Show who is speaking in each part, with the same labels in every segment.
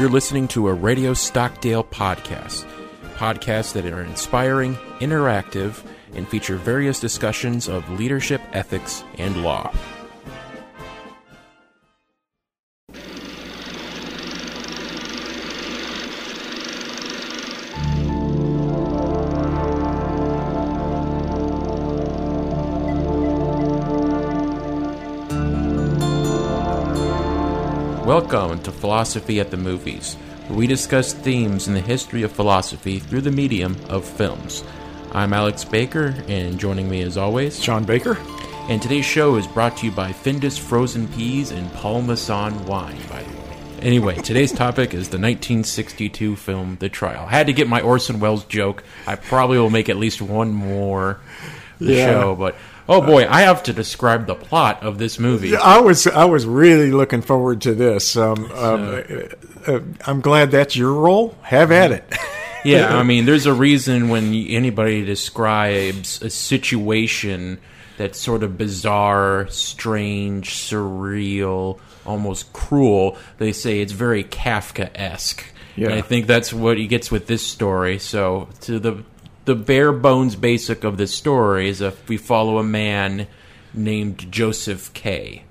Speaker 1: You're listening to a Radio Stockdale podcast. Podcasts that are inspiring, interactive, and feature various discussions of leadership, ethics, and law. Philosophy at the Movies, where we discuss themes in the history of philosophy through the medium of films. I'm Alex Baker, and joining me as always,
Speaker 2: Sean Baker.
Speaker 1: And today's show is brought to you by Findus Frozen Peas and Paul Masson Wine, by the way. Anyway, today's topic is the 1962 film The Trial. I had to get my Orson Welles joke. I probably will make at least one more the
Speaker 2: Yeah.
Speaker 1: show, but oh boy, I have to describe the plot of this movie.
Speaker 2: I was I was really looking forward to this. Um, um, uh, uh, I'm glad that's your role. Have at it.
Speaker 1: Yeah, I mean, there's a reason when anybody describes a situation that's sort of bizarre, strange, surreal, almost cruel, they say it's very Kafka esque.
Speaker 2: Yeah.
Speaker 1: And I think that's what he gets with this story. So, to the the bare bones basic of this story is if we follow a man named Joseph K.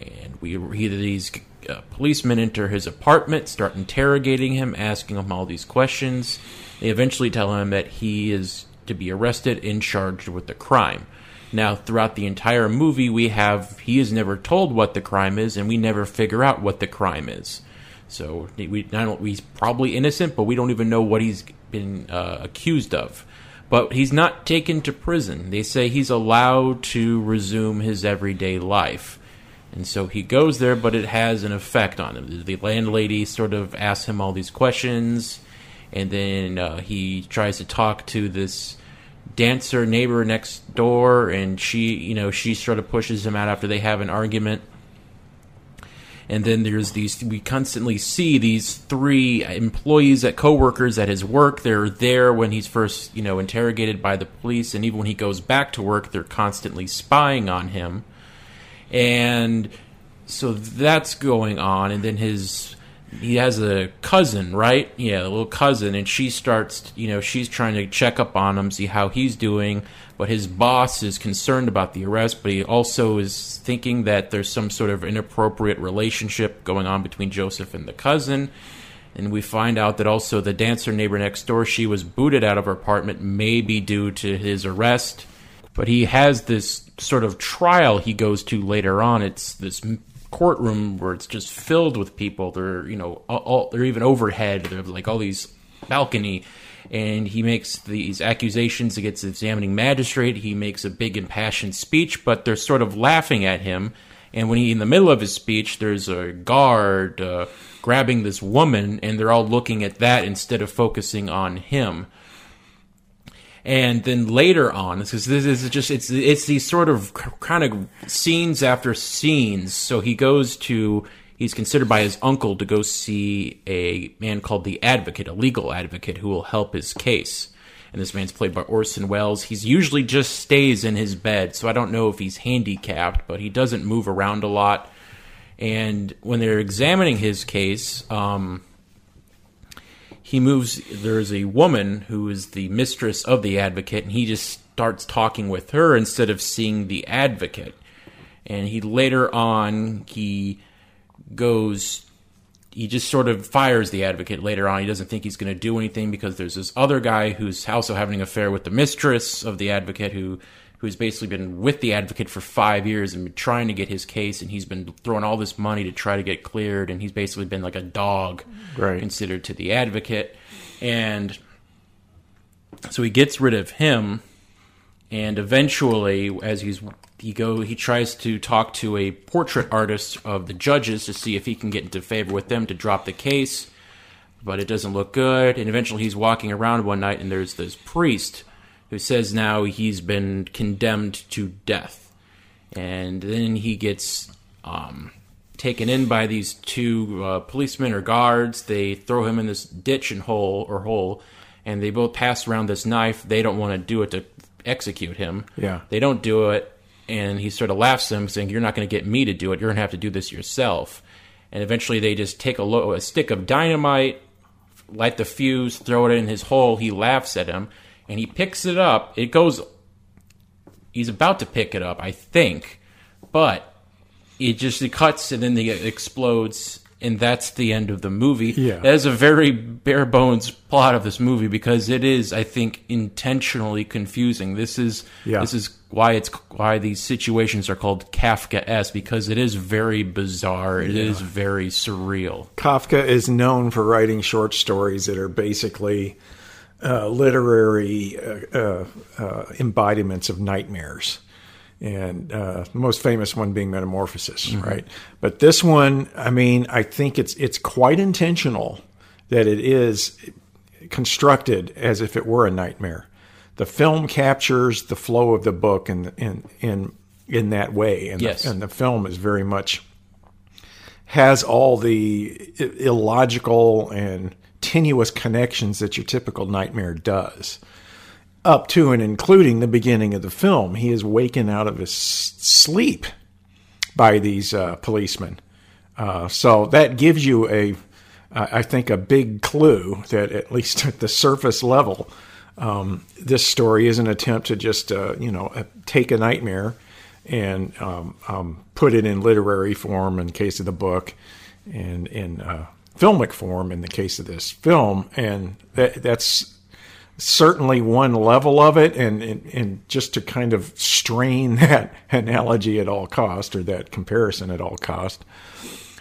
Speaker 1: And we he, these uh, policemen enter his apartment, start interrogating him, asking him all these questions. They eventually tell him that he is to be arrested and charged with the crime. Now, throughout the entire movie, we have he is never told what the crime is, and we never figure out what the crime is. So we not he's probably innocent, but we don't even know what he's been uh, accused of. But he's not taken to prison. They say he's allowed to resume his everyday life. And so he goes there, but it has an effect on him. The landlady sort of asks him all these questions, and then uh, he tries to talk to this dancer neighbor next door, and she, you know, she sort of pushes him out after they have an argument. And then there's these, we constantly see these three employees at coworkers at his work. They're there when he's first, you know, interrogated by the police, and even when he goes back to work, they're constantly spying on him. And so that's going on. And then his he has a cousin right yeah a little cousin and she starts you know she's trying to check up on him see how he's doing but his boss is concerned about the arrest but he also is thinking that there's some sort of inappropriate relationship going on between joseph and the cousin and we find out that also the dancer neighbor next door she was booted out of her apartment maybe due to his arrest but he has this sort of trial he goes to later on. It's this courtroom where it's just filled with people. They're you know all, they're even overhead. They're like all these balcony, and he makes these accusations against the examining magistrate. He makes a big impassioned speech, but they're sort of laughing at him. And when he in the middle of his speech, there's a guard uh, grabbing this woman, and they're all looking at that instead of focusing on him and then later on because this is just it's it's these sort of kind of scenes after scenes. So he goes to he's considered by his uncle to go see a man called the advocate a legal advocate who will help his case. And this man's played by Orson Welles. He's usually just stays in his bed so I don't know if he's handicapped but he doesn't move around a lot. And when they're examining his case um he moves there's a woman who is the mistress of the advocate and he just starts talking with her instead of seeing the advocate. And he later on he goes he just sort of fires the advocate later on. He doesn't think he's going to do anything because there's this other guy who's also having an affair with the mistress of the advocate who who's basically been with the advocate for five years and been trying to get his case and he's been throwing all this money to try to get cleared and he's basically been like a dog
Speaker 2: Right.
Speaker 1: considered to the advocate and so he gets rid of him and eventually as he's he go he tries to talk to a portrait artist of the judges to see if he can get into favor with them to drop the case but it doesn't look good and eventually he's walking around one night and there's this priest who says now he's been condemned to death and then he gets um, taken in by these two uh, policemen or guards. They throw him in this ditch and hole or hole, and they both pass around this knife. They don't want to do it to execute him.
Speaker 2: Yeah.
Speaker 1: they don't do it, and he sort of laughs at them, saying, "You're not going to get me to do it. You're going to have to do this yourself." and eventually they just take a, lo- a stick of dynamite, light the fuse, throw it in his hole. He laughs at him, and he picks it up. It goes. He's about to pick it up, I think, but it just it cuts and then it explodes and that's the end of the movie.
Speaker 2: Yeah.
Speaker 1: That is a very bare bones plot of this movie because it is, I think, intentionally confusing. This is
Speaker 2: Yeah.
Speaker 1: this is why it's why these situations are called Kafka esque because it is very bizarre. It is very surreal.
Speaker 2: Kafka is known for writing short stories that are basically uh, literary uh, uh, uh, embodiments of nightmares. And uh, the most famous one being Metamorphosis, right? But this one, I mean, I think it's it's quite intentional that it is constructed as if it were a nightmare. The film captures the flow of the book in in in in that way, and
Speaker 1: Yes.
Speaker 2: the, and the film is very much has all the illogical and tenuous connections that your typical nightmare does. Up to and including the beginning of the film, he is waken out of his sleep by these uh, policemen. Uh, so that gives you a, I I think, a big clue that at least at the surface level, um, this story is an attempt to just, uh, you know, uh, take a nightmare and um, um, put it in literary form in case of the book, and in uh, filmic form in the case of this film, and that, that's certainly one level of it, and, and and just to kind of strain that analogy at all cost or that comparison at all cost,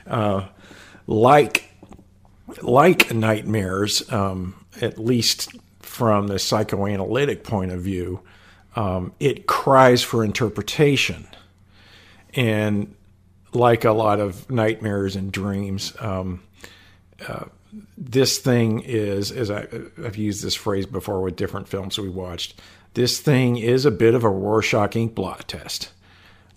Speaker 2: uh, like like nightmares, um, at least from the psychoanalytic point of view, um, it cries for interpretation, and like a lot of nightmares and dreams. Um, this thing is, as I, I've used this phrase before with different films we watched, this thing is a bit of a Rorschach inkblot test.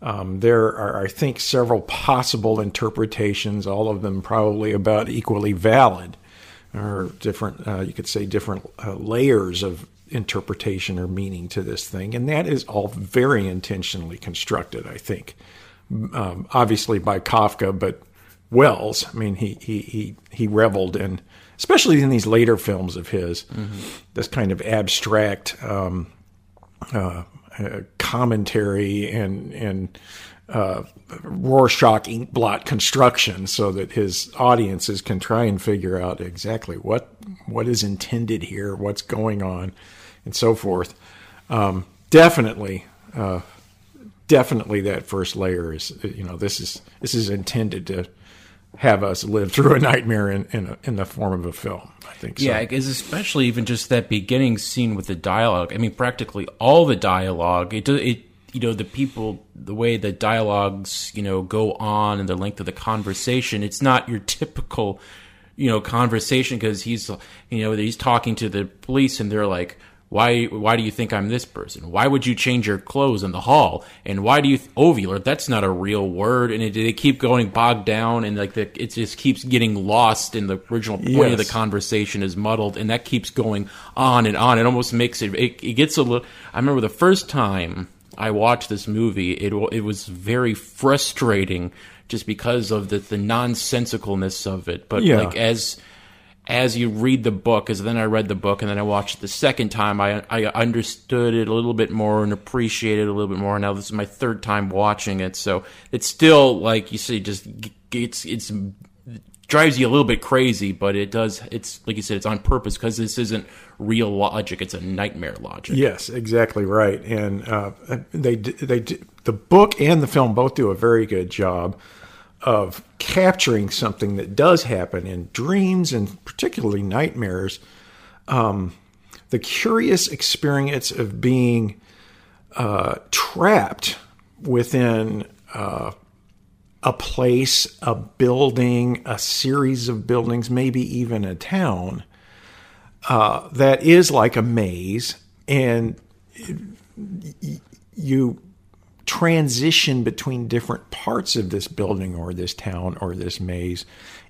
Speaker 2: Um, there are, I think, several possible interpretations, all of them probably about equally valid, or different, uh, you could say, different uh, layers of interpretation or meaning to this thing. And that is all very intentionally constructed, I think. Um, obviously by Kafka, but Welles, I mean, he, he, he, he reveled in, especially in these later films of his, this kind of abstract, um, uh, uh, commentary and and uh, Rorschach inkblot construction, so that his audiences can try and figure out exactly what what is intended here, what's going on, and so forth. Um, definitely, uh, definitely, that first layer is you know this is this is intended to have us live through a nightmare in in, a, in the form of a film. I think. So.
Speaker 1: Yeah, because especially even just that beginning scene with the dialogue. I mean, practically all the dialogue. It it. You know, the people, the way the dialogues, you know, go on and the length of the conversation. It's not your typical, you know, conversation because he's, you know, he's talking to the police and they're like, why why do you think I'm this person? Why would you change your clothes in the hall? And why do you oh, th- ovular? That's not a real word. And it, they keep going bogged down, and like the, it just keeps getting lost in the original point of the conversation is muddled, and that keeps going on and on. It almost makes it. It, it gets a little. I remember the first time I watched this movie. It it was very frustrating just because of the the nonsensicalness of it. But
Speaker 2: Yeah.
Speaker 1: like as as you read the book, as then I read the book and then I watched it the second time, I I understood it a little bit more and appreciated it a little bit more. Now this is my third time watching it, so it's still like you say, just it's it's drives you a little bit crazy, but it does. It's like you said, it's on purpose because this isn't real logic; it's a nightmare logic.
Speaker 2: Yes, exactly right. And uh, they they the book and the film both do a very good job of capturing something that does happen in dreams and particularly nightmares. Um, the curious experience of being uh, trapped within uh, a place, a building, a series of buildings, maybe even a town uh, that is like a maze, and you transition between different parts of this building or this town or this maze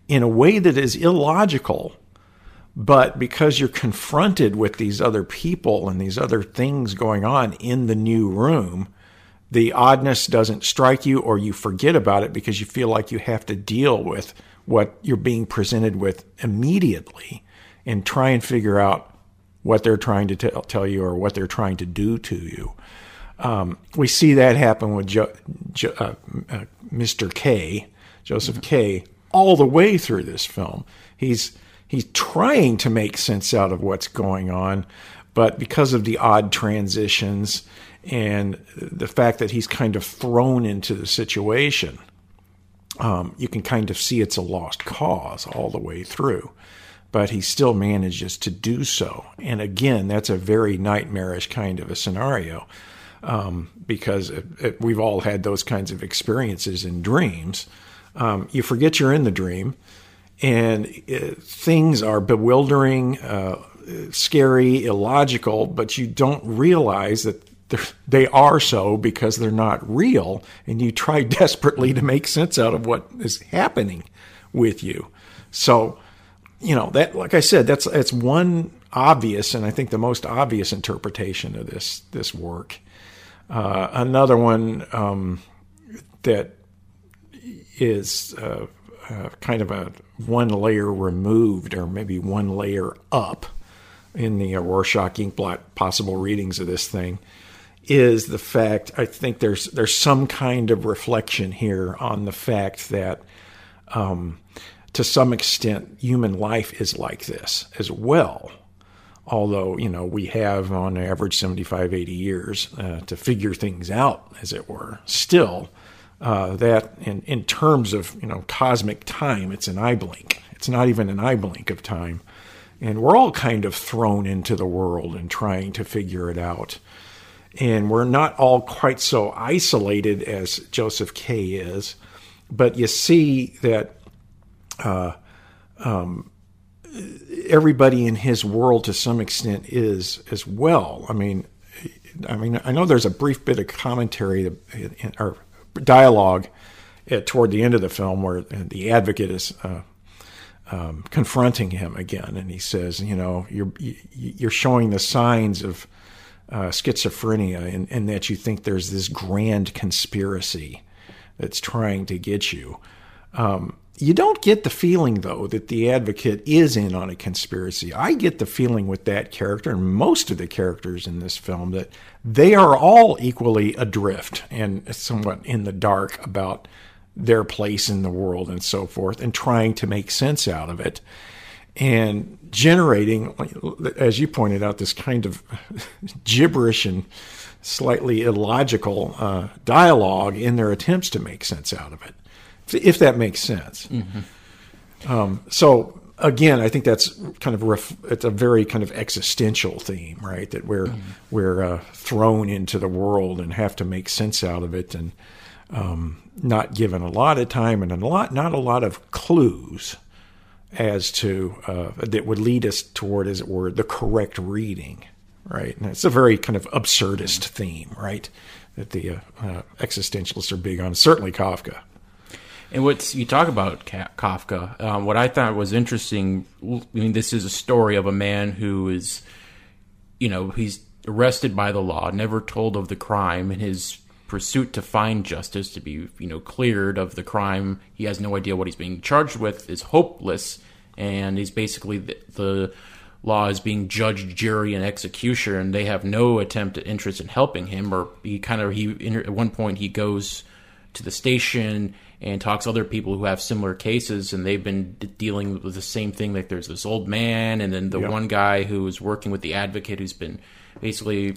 Speaker 2: in a way that is illogical. But because you're confronted with these other people and these other things going on in the new room, the oddness doesn't strike you or you forget about it because you feel like you have to deal with what you're being presented with immediately and try and figure out what they're trying to tell, tell you or what they're trying to do to you. Um, we see that happen with jo- jo- uh, uh, Mr. K, Joseph K, all the way through this film. He's he's trying to make sense out of what's going on, but because of the odd transitions and the fact that he's kind of thrown into the situation, um, you can kind of see it's a lost cause all the way through. But he still manages to do so. And again, that's a very nightmarish kind of a scenario um, because it, it, we've all had those kinds of experiences in dreams. Um, you forget you're in the dream, and it, uh, things are bewildering, uh, scary, illogical, but you don't realize that they are so because they're not real, and you try desperately to make sense out of what is happening with you. So, you know that, like I said, that's that's one obvious, and I think the most obvious interpretation of this this work. Uh, another one um, that is uh, uh, kind of a one layer removed, or maybe one layer up in the Rorschach Inkblot possible readings of this thing is the fact I think there's there's some kind of reflection here on the fact that um, to some extent human life is like this as well. Although you know we have on average 75, 80 years uh, to figure things out, as it were. Still, uh, that in in terms of you know cosmic time, it's an eye blink. It's not even an eye blink of time, and we're all kind of thrown into the world and trying to figure it out and we're not all quite so isolated as Joseph K is, but you see that uh, um, everybody in his world to some extent is as well. I mean, I mean, I know there's a brief bit of commentary or dialogue at, toward the end of the film where the advocate is. Uh, um, confronting him again, and he says, "You know, you're you're showing the signs of uh, schizophrenia and, and that you think there's this grand conspiracy that's trying to get you. Um, you don't get the feeling, though, that the advocate is in on a conspiracy. I get the feeling with that character and most of the characters in this film that they are all equally adrift and somewhat in the dark about their place in the world and so forth and trying to make sense out of it and generating, as you pointed out, this kind of gibberish and slightly illogical uh, dialogue in their attempts to make sense out of it, if that makes sense. Mm-hmm. Um, so again, I think that's kind of ref- it's a very kind of existential theme, right? That we're mm-hmm. we're uh, thrown into the world and have to make sense out of it, and um, not given a lot of time and a lot not a lot of clues as to uh, that would lead us toward, as it were, the correct reading, right? And it's a very kind of absurdist theme, right? That the uh, uh, existentialists are big on. Certainly Kafka.
Speaker 1: And what you talk about Kafka, um, what I thought was interesting. I mean, this is a story of a man who is, you know, he's arrested by the law, never told of the crime, and his pursuit to find justice, to be you know cleared of the crime. He has no idea what he's being charged with. Is hopeless, and he's basically the, the law is being judge, jury, and executioner, and they have no attempt at interest in helping him. Or he kind of he at one point he goes to the station and talks to other people who have similar cases, and they've been dealing with the same thing. Like there's this old man, and then the yep. one guy who is working with the advocate who's been basically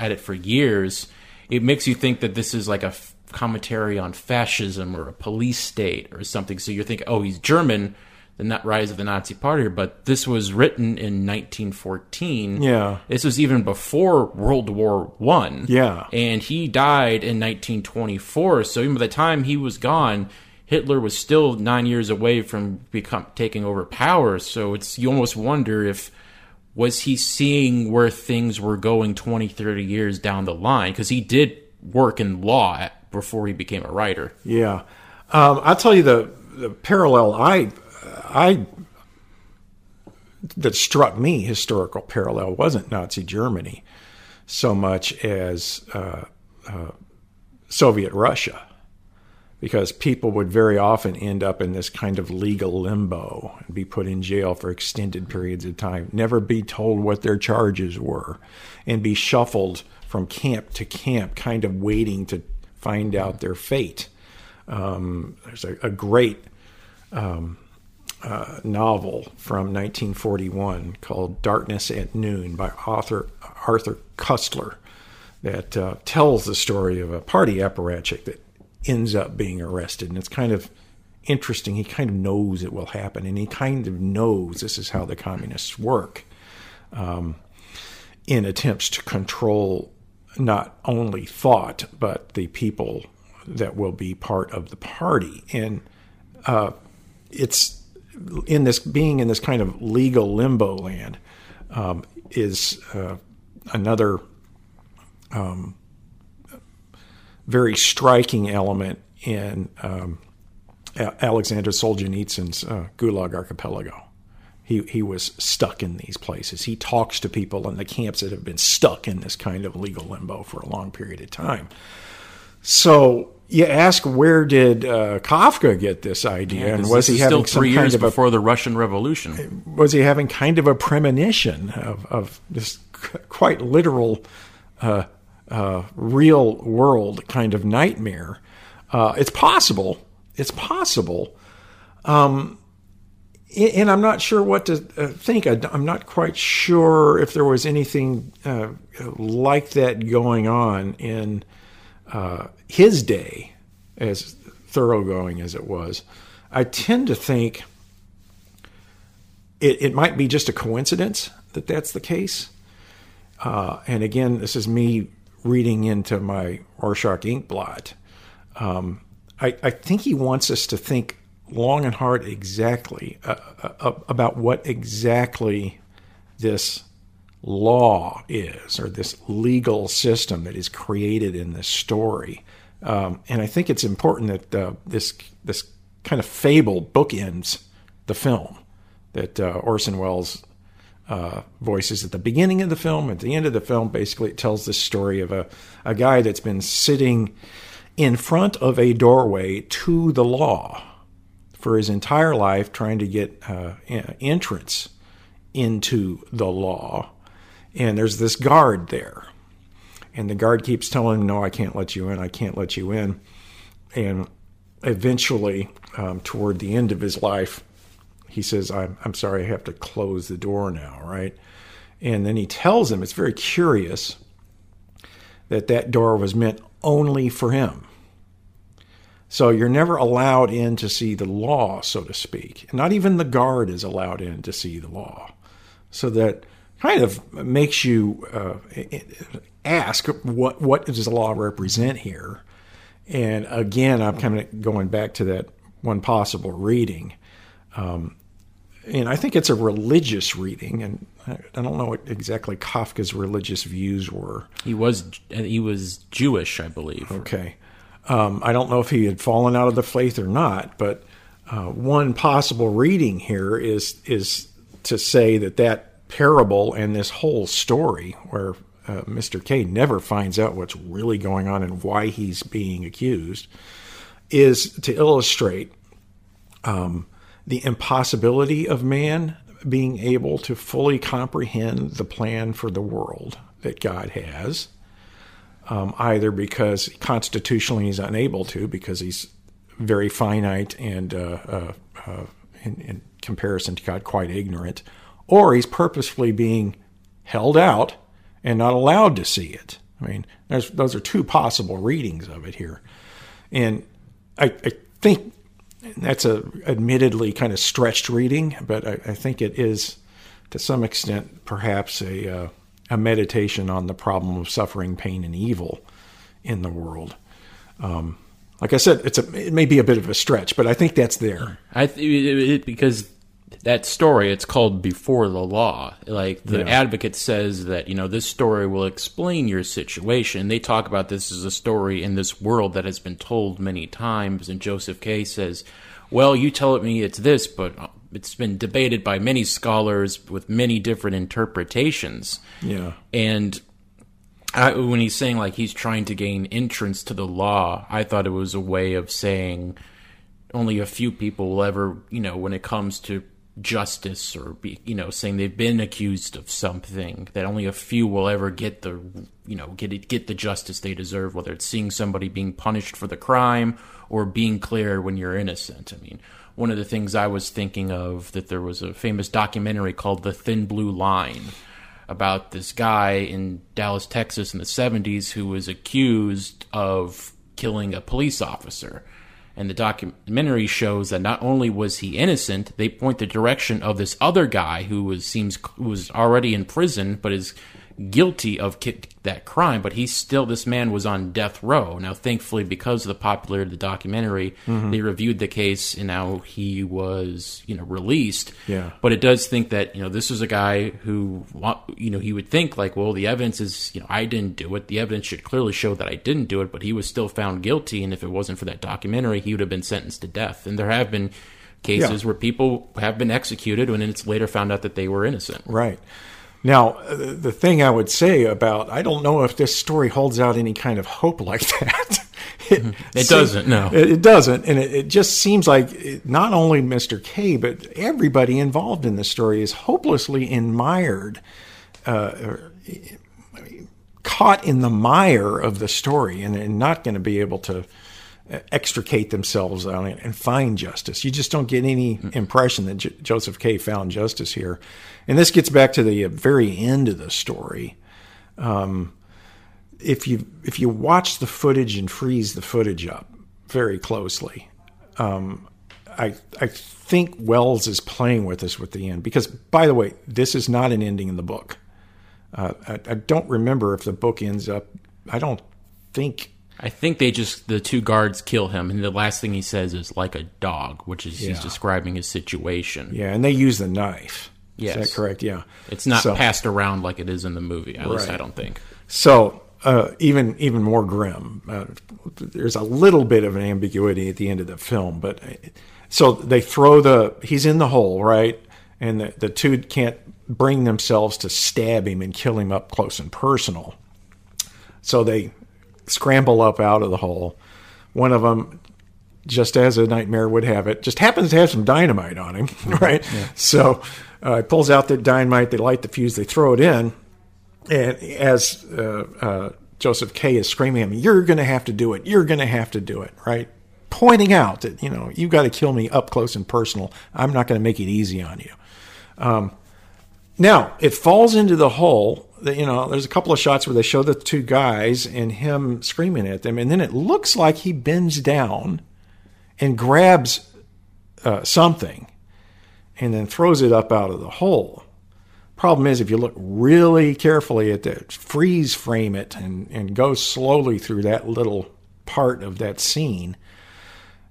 Speaker 1: at it for years it makes you think that this is like a f- commentary on fascism or a police state or something. So you're thinking, oh, he's German, the rise of the Nazi Party. But this was written in 1914.
Speaker 2: Yeah,
Speaker 1: this was even before World War One.
Speaker 2: Yeah,
Speaker 1: and he died in 1924. So even by the time he was gone. Hitler was still nine years away from become, taking over power, so it's you almost wonder if was he seeing where things were going 20, 30 years down the line? Because he did work in law before he became a writer.
Speaker 2: Yeah. Um, I'll tell you the, the parallel I, I, that struck me, historical parallel, wasn't Nazi Germany so much as uh, uh, Soviet Russia because people would very often end up in this kind of legal limbo and be put in jail for extended periods of time, never be told what their charges were, and be shuffled from camp to camp, kind of waiting to find out their fate. Um, there's a, a great um, uh, novel from 1941 called Darkness at Noon by author Arthur Koestler that uh, tells the story of a party apparatchik that ends up being arrested. And it's kind of interesting. He kind of knows it will happen, and he kind of knows this is how the communists work um, in attempts to control not only thought, but the people that will be part of the party. And uh, it's in this being in this kind of legal limbo land um, is uh, another um, very striking element in um, Alexander Solzhenitsyn's uh, Gulag Archipelago. He, he was stuck in these places. He talks to people in the camps that have been stuck in this kind of legal limbo for a long period of time. So you ask, where did uh, Kafka get this idea,
Speaker 1: Yeah,
Speaker 2: and was he having
Speaker 1: still three
Speaker 2: some kind
Speaker 1: years
Speaker 2: of a
Speaker 1: before the Russian Revolution?
Speaker 2: was he having kind of a premonition of, of this c- quite literal, uh, uh, real world kind of nightmare? Uh, it's possible. It's possible. Um, and I'm not sure what to uh, think. I, am not quite sure if there was anything uh, like that going on in uh, his day, as thoroughgoing as it was. I tend to think it, it might be just a coincidence that that's the case. Uh, and again, this is me reading into my Rorschach ink blot. Um, I, I think he wants us to think long and hard exactly uh, uh, about what exactly this law is or this legal system that is created in this story. Um, and I think it's important that uh, this this kind of fable bookends the film that uh, Orson Welles uh, voices at the beginning of the film. At the end of the film, basically, it tells the story of a, a guy that's been sitting in front of a doorway to the law for his entire life, trying to get uh, entrance into the law. And there's this guard there. And the guard keeps telling him, No, I can't let you in. I can't let you in. And eventually, um, toward the end of his life, he says, I'm, I'm sorry, I have to close the door now, right? And then he tells him, it's very curious that that door was meant only for him. So you're never allowed in to see the law, so to speak. Not even the guard is allowed in to see the law. So that kind of makes you uh, ask, what, what does the law represent here? And again, I'm kind of going back to that one possible reading. Um, and I think it's a religious reading, and I don't know what exactly Kafka's religious views were.
Speaker 1: He was he was Jewish, I believe.
Speaker 2: Okay, um, I don't know if he had fallen out of the faith or not, but uh, one possible reading here is is to say that that parable and this whole story, where uh, Mr. K never finds out what's really going on and why he's being accused, is to illustrate. Um, the impossibility of man being able to fully comprehend the plan for the world that God has, um, either because constitutionally he's unable to, because he's very finite and uh, uh, uh, in, in, comparison to God, quite ignorant, or he's purposefully being held out and not allowed to see it. I mean, those are two possible readings of it here. And I, I think that's a admittedly kind of stretched reading, but I, I think it is to some extent perhaps a uh, a meditation on the problem of suffering, pain, and evil in the world. Um, like I said, it's a it may be a bit of a stretch, but I think that's there.
Speaker 1: I th- it, because that story it's called before the law. Like the
Speaker 2: Yeah.
Speaker 1: advocate says that you know this story will explain your situation. They talk about this as a story in this world that has been told many times. And joseph k says well you tell it me it's this but uh, it's been debated by many scholars with many different interpretations.
Speaker 2: Yeah,
Speaker 1: and I, when he's saying like he's trying to gain entrance to the law, I thought it was a way of saying only a few people will ever, you know, when it comes to justice or be, you know, saying they've been accused of something, that only a few will ever get the, you know, get it, get the justice they deserve, whether it's seeing somebody being punished for the crime or being clear when you're innocent. I mean, one of the things I was thinking of that there was a famous documentary called The Thin Blue Line about this guy in Dallas, Texas in the 70s who was accused of killing a police officer. And the documentary shows that not only was he innocent, they point the direction of this other guy who was seems who was already in prison but is guilty of ki- that crime, but he's still this man was on death row. Now, thankfully, because of the popularity of the documentary,
Speaker 2: Mm-hmm.
Speaker 1: they reviewed the case and now he was you know released.
Speaker 2: Yeah.
Speaker 1: But it does think that you know this is a guy who you know he would think like, well, the evidence is you know I didn't do it. The evidence should clearly show that I didn't do it, but he was still found guilty. And if it wasn't for that documentary, he would have been sentenced to death. And there have been cases
Speaker 2: Yeah.
Speaker 1: where people have been executed when it's later found out that they were innocent.
Speaker 2: Right. Now, uh, the thing I would say about I don't know if this story holds out any kind of hope like that. it,
Speaker 1: It doesn't, no.
Speaker 2: It, it doesn't, and it, it just seems like it, not only Mr. K, but everybody involved in the story is hopelessly enmired, uh, caught in the mire of the story, and, and not going to be able to extricate themselves on it and find justice. You just don't get any impression that J- Joseph K. found justice here. And this gets back to the uh, very end of the story. Um, if you if you watch the footage and freeze the footage up very closely, um, I I think Welles is playing with us with the end because by the way, this is not an ending in the book. Uh, I, I don't remember if the book ends up. I don't think
Speaker 1: I think they just the two guards kill him, and the last thing he says is like a dog, which is he's describing his situation.
Speaker 2: Yeah, and they use the knife.
Speaker 1: Yes.
Speaker 2: Is that correct? Yeah.
Speaker 1: It's not
Speaker 2: So-
Speaker 1: passed around like it is in the movie. At least I don't think.
Speaker 2: So uh, even even more grim. Uh, there's a little bit of an ambiguity at the end of the film, but uh, so they throw the he's in the hole, right? And the, the two can't bring themselves to stab him and kill him up close and personal. So they scramble up out of the hole. One of them, just as a nightmare would have it, just happens to have some dynamite on him, right? So uh, he pulls out the dynamite, they light the fuse, they throw it in, and as uh, uh, Joseph K is screaming at me, "You're going to have to do it. You're going to have to do it." Right, pointing out that you know you've got to kill me up close and personal. I'm not going to make it easy on you. Um, now it falls into the hole. That, you know, there's a couple of shots where they show the two guys and him screaming at them, and then it looks like he bends down and grabs uh, something, and then throws it up out of the hole. Problem is, if you look really carefully at the freeze frame it and, and go slowly through that little part of that scene,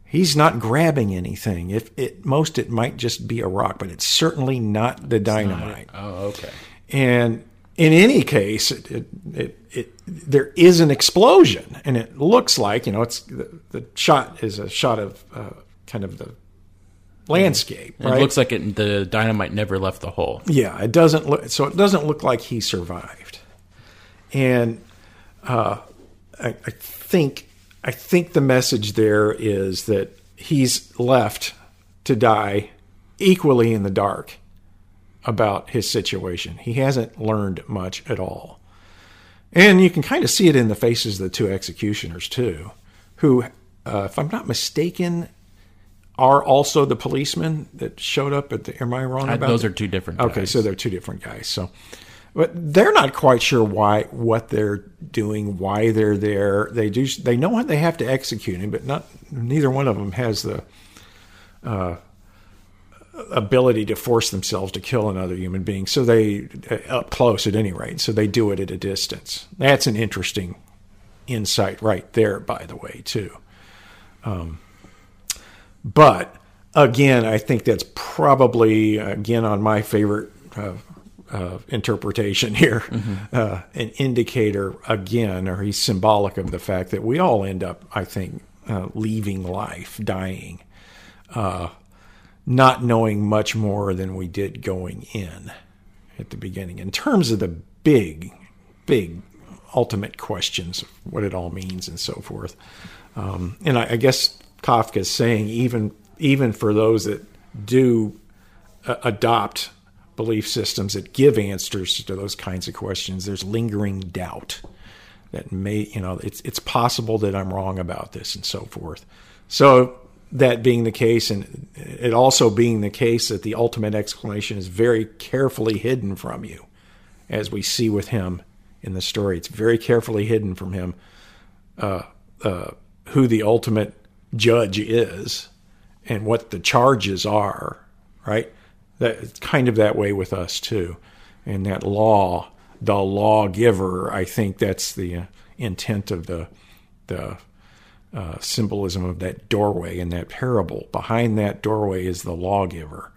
Speaker 2: he's not grabbing anything. If it most it might just be a rock, but it's certainly not the dynamite.
Speaker 1: Oh, okay.
Speaker 2: And in any case, it, it, it, it, there is an explosion, and it looks like you know it's the, the shot is a shot of uh, kind of the landscape.
Speaker 1: It looks like it, the dynamite never left the hole.
Speaker 2: Yeah, it doesn't look so. It doesn't look like he survived, and uh, I, I think I think the message there is that he's left to die equally in the dark about his situation. He hasn't learned much at all, and you can kind of see it in the faces of the two executioners too, who, uh, if I'm not mistaken. Are also the policemen that showed up at the. Am I wrong
Speaker 1: I-
Speaker 2: about
Speaker 1: those are two different.
Speaker 2: Okay,
Speaker 1: guys.
Speaker 2: so they're two different guys. So, but they're not quite sure why what they're doing, why they're there. They do. They know what they have to execute but not neither one of them has the uh, ability to force themselves to kill another human being. So they uh, up close at any rate. So they do it at a distance. That's an interesting insight right there. By the way, too. Um, But again, I think that's probably again on my favorite uh, uh, interpretation here, uh, an indicator again, or he's symbolic of the fact that we all end up, I think, uh, leaving life, dying, uh, not knowing much more than we did going in at the beginning. In terms of the big, big ultimate questions, what it all means, and so forth. Um, and I, I guess Kafka is saying even even for those that do uh, adopt belief systems that give answers to those kinds of questions, there's lingering doubt that may you know it's it's possible that I'm wrong about this and so forth. So that being the case, and it also being the case that the ultimate explanation is very carefully hidden from you, as we see with him in the story. It's very carefully hidden from him uh, uh, who the ultimate judge is and what the charges are, right? That kind of that way with us too. And that law, the lawgiver, I think that's the uh, intent of the the uh, symbolism of that doorway in that parable. Behind that doorway is the lawgiver,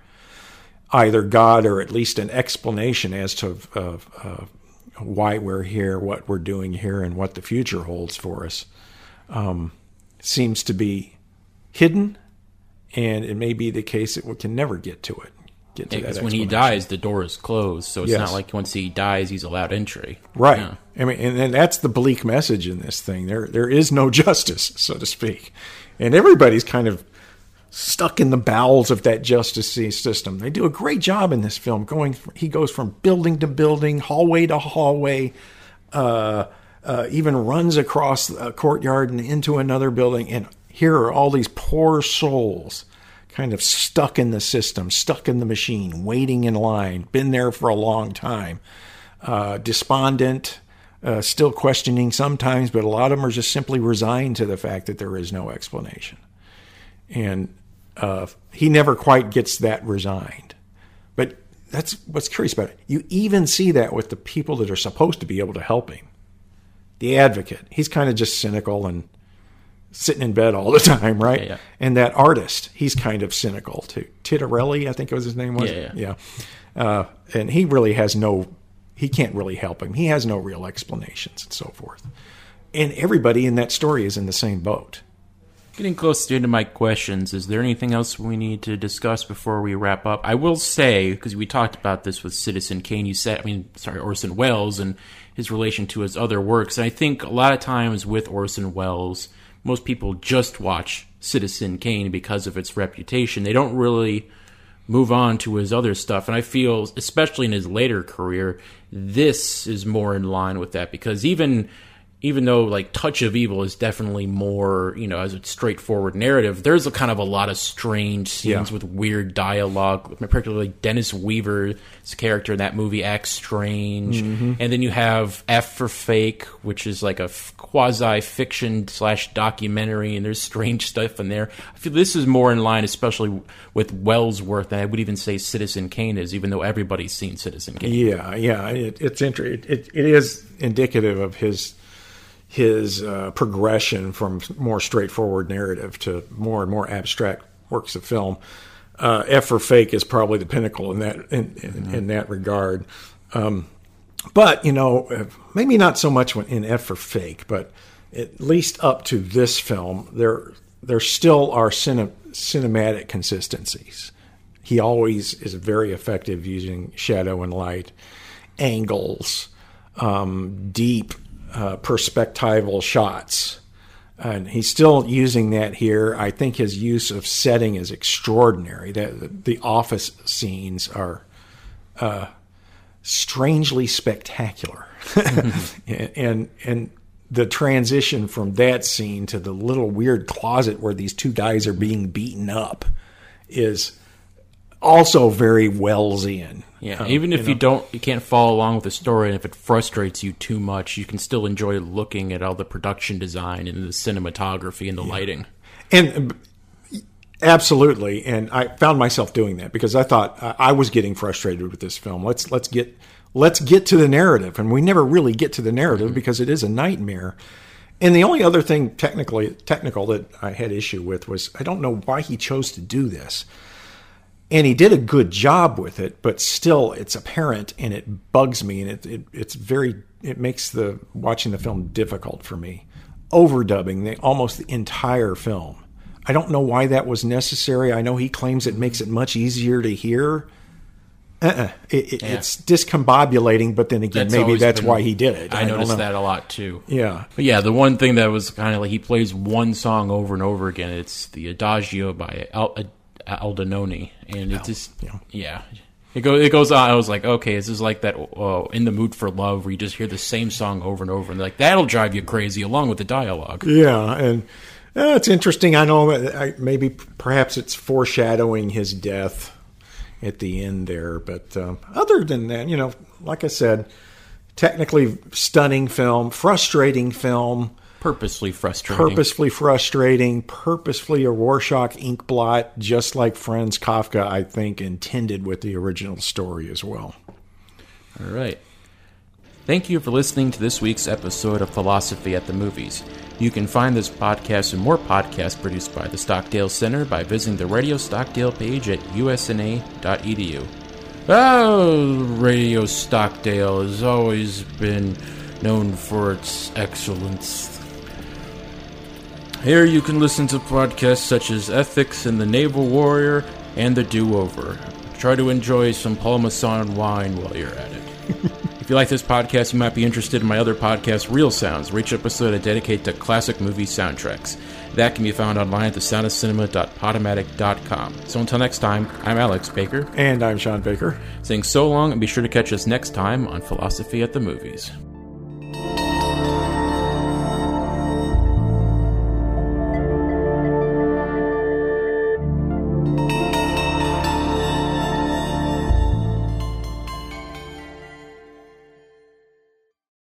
Speaker 2: either God or at least an explanation as to uh, why we're here, what we're doing here, and what the future holds for us. Um, seems to be hidden, and it may be the case that we can never get to it. Get to
Speaker 1: Because when he dies, the door is closed, so it's
Speaker 2: Yes.
Speaker 1: not like once he dies, he's allowed entry.
Speaker 2: Right.
Speaker 1: Yeah.
Speaker 2: I mean, and, and that's the bleak message in this thing. There, there is no justice, so to speak, and everybody's kind of stuck in the bowels of that justice system. They do a great job in this film. Going, he goes from building to building, hallway to hallway, uh, uh, even runs across a courtyard and into another building. And here are all these poor souls, kind of stuck in the system, stuck in the machine, waiting in line, been there for a long time uh, despondent, uh, still questioning sometimes, but a lot of them are just simply resigned to the fact that there is no explanation. And uh, he never quite gets that resigned. But that's what's curious about it. You even see that with the people that are supposed to be able to help him. The advocate, he's kind of just cynical and sitting in bed all the time, right?
Speaker 1: Yeah, yeah.
Speaker 2: And that artist, he's kind of cynical too. Titorelli, I think it was his name was.
Speaker 1: Yeah,
Speaker 2: yeah. Uh, and he really has no, he can't really help him. He has no real explanations and so forth. And everybody in that story is in the same boat.
Speaker 1: Getting close to the end of my questions, is there anything else we need to discuss before we wrap up? I will say, because we talked about this with Citizen Kane, you said, I mean, sorry, Orson Welles and his relation to his other works. And I think a lot of times with Orson Welles, most people just watch Citizen Kane because of its reputation. They don't really move on to his other stuff. And I feel, especially in his later career, this is more in line with that because even even though like Touch of Evil is definitely more, you know, as a straightforward narrative, there's a kind of a lot of strange scenes
Speaker 2: Yeah.
Speaker 1: with weird dialogue, particularly Dennis Weaver's character in that movie acts strange.
Speaker 2: Mm-hmm.
Speaker 1: And then you have F for Fake, which is like a quasi fiction slash documentary, and there's strange stuff in there. I feel this is more in line, especially with Welles' work, than I would even say Citizen Kane is, even though everybody's seen Citizen Kane.
Speaker 2: Yeah, yeah, it, it's interesting. it, it, it is indicative of his his uh, progression from more straightforward narrative to more and more abstract works of film. Uh, F for Fake is probably the pinnacle in that in, in, in that regard. Um, but you know, maybe not so much in F for Fake, but at least up to this film, there there still are cine, cinematic consistencies. He always is very effective using shadow and light, angles, um, deep uh, perspectival shots. And he's still using that here. I think his use of setting is extraordinary. That the office scenes are uh, strangely spectacular, and and the transition from that scene to the little weird closet where these two guys are being beaten up is also very Wellesian.
Speaker 1: Yeah,
Speaker 2: Um,
Speaker 1: even if
Speaker 2: know.
Speaker 1: you don't, you can't follow along with the story, and if it frustrates you too much, you can still enjoy looking at all the production design and the cinematography and the lighting.
Speaker 2: And uh, absolutely, and I found myself doing that because I thought I I was getting frustrated with this film. Let's let's get let's get to the narrative, and we never really get to the narrative because it is a nightmare. And the only other thing technically technical that I had issue with was I don't know why he chose to do this. And he did a good job with it, but still it's apparent and it bugs me and it, it it's very it makes the watching the film difficult for me. Overdubbing the almost the entire film. I don't know why that was necessary. I know he claims it makes it much easier to hear, Uh-uh. It, it, It's discombobulating, but then again,
Speaker 1: That's
Speaker 2: maybe that's
Speaker 1: been-
Speaker 2: why he did it.
Speaker 1: I,
Speaker 2: don't
Speaker 1: noticed that a lot too.
Speaker 2: Yeah.
Speaker 1: But yeah, the one thing that was kind of like he plays one song over and over again. It's the Adagio by Al- Albinoni, and it just
Speaker 2: yeah.
Speaker 1: yeah. It goes. It goes on. I was like, okay, this is like that. Uh, in the mood for love, where you just hear the same song over and over, and like that'll drive you crazy, along with the dialogue.
Speaker 2: Yeah, and uh, it's interesting. I know that I, maybe perhaps it's foreshadowing his death at the end there, but um, other than that, you know, like I said, technically stunning film, frustrating film,
Speaker 1: Purposely frustrating.
Speaker 2: purposefully frustrating, purposefully a Rorschach ink blot, just like Franz Kafka, I think, intended with the original story as well.
Speaker 1: All right. Thank you for listening to this week's episode of Philosophy at the Movies. You can find this podcast and more podcasts produced by the Stockdale Center by visiting the Radio Stockdale page at usna.edu. Oh, Radio Stockdale has always been known for its excellence. Here you can listen to podcasts such as Ethics and the Naval Warrior and The Do Over. Try to enjoy some Parmesan wine while you're at it. if you like this podcast, you might be interested in my other podcast, Real Sounds, which episode I dedicate to classic movie soundtracks. That can be found online at thesoundofcinema.podomatic.com. So until next time, I'm Alex Baker,
Speaker 2: And I'm Sean Baker.
Speaker 1: saying so long and be sure to catch us next time on Philosophy at the Movies.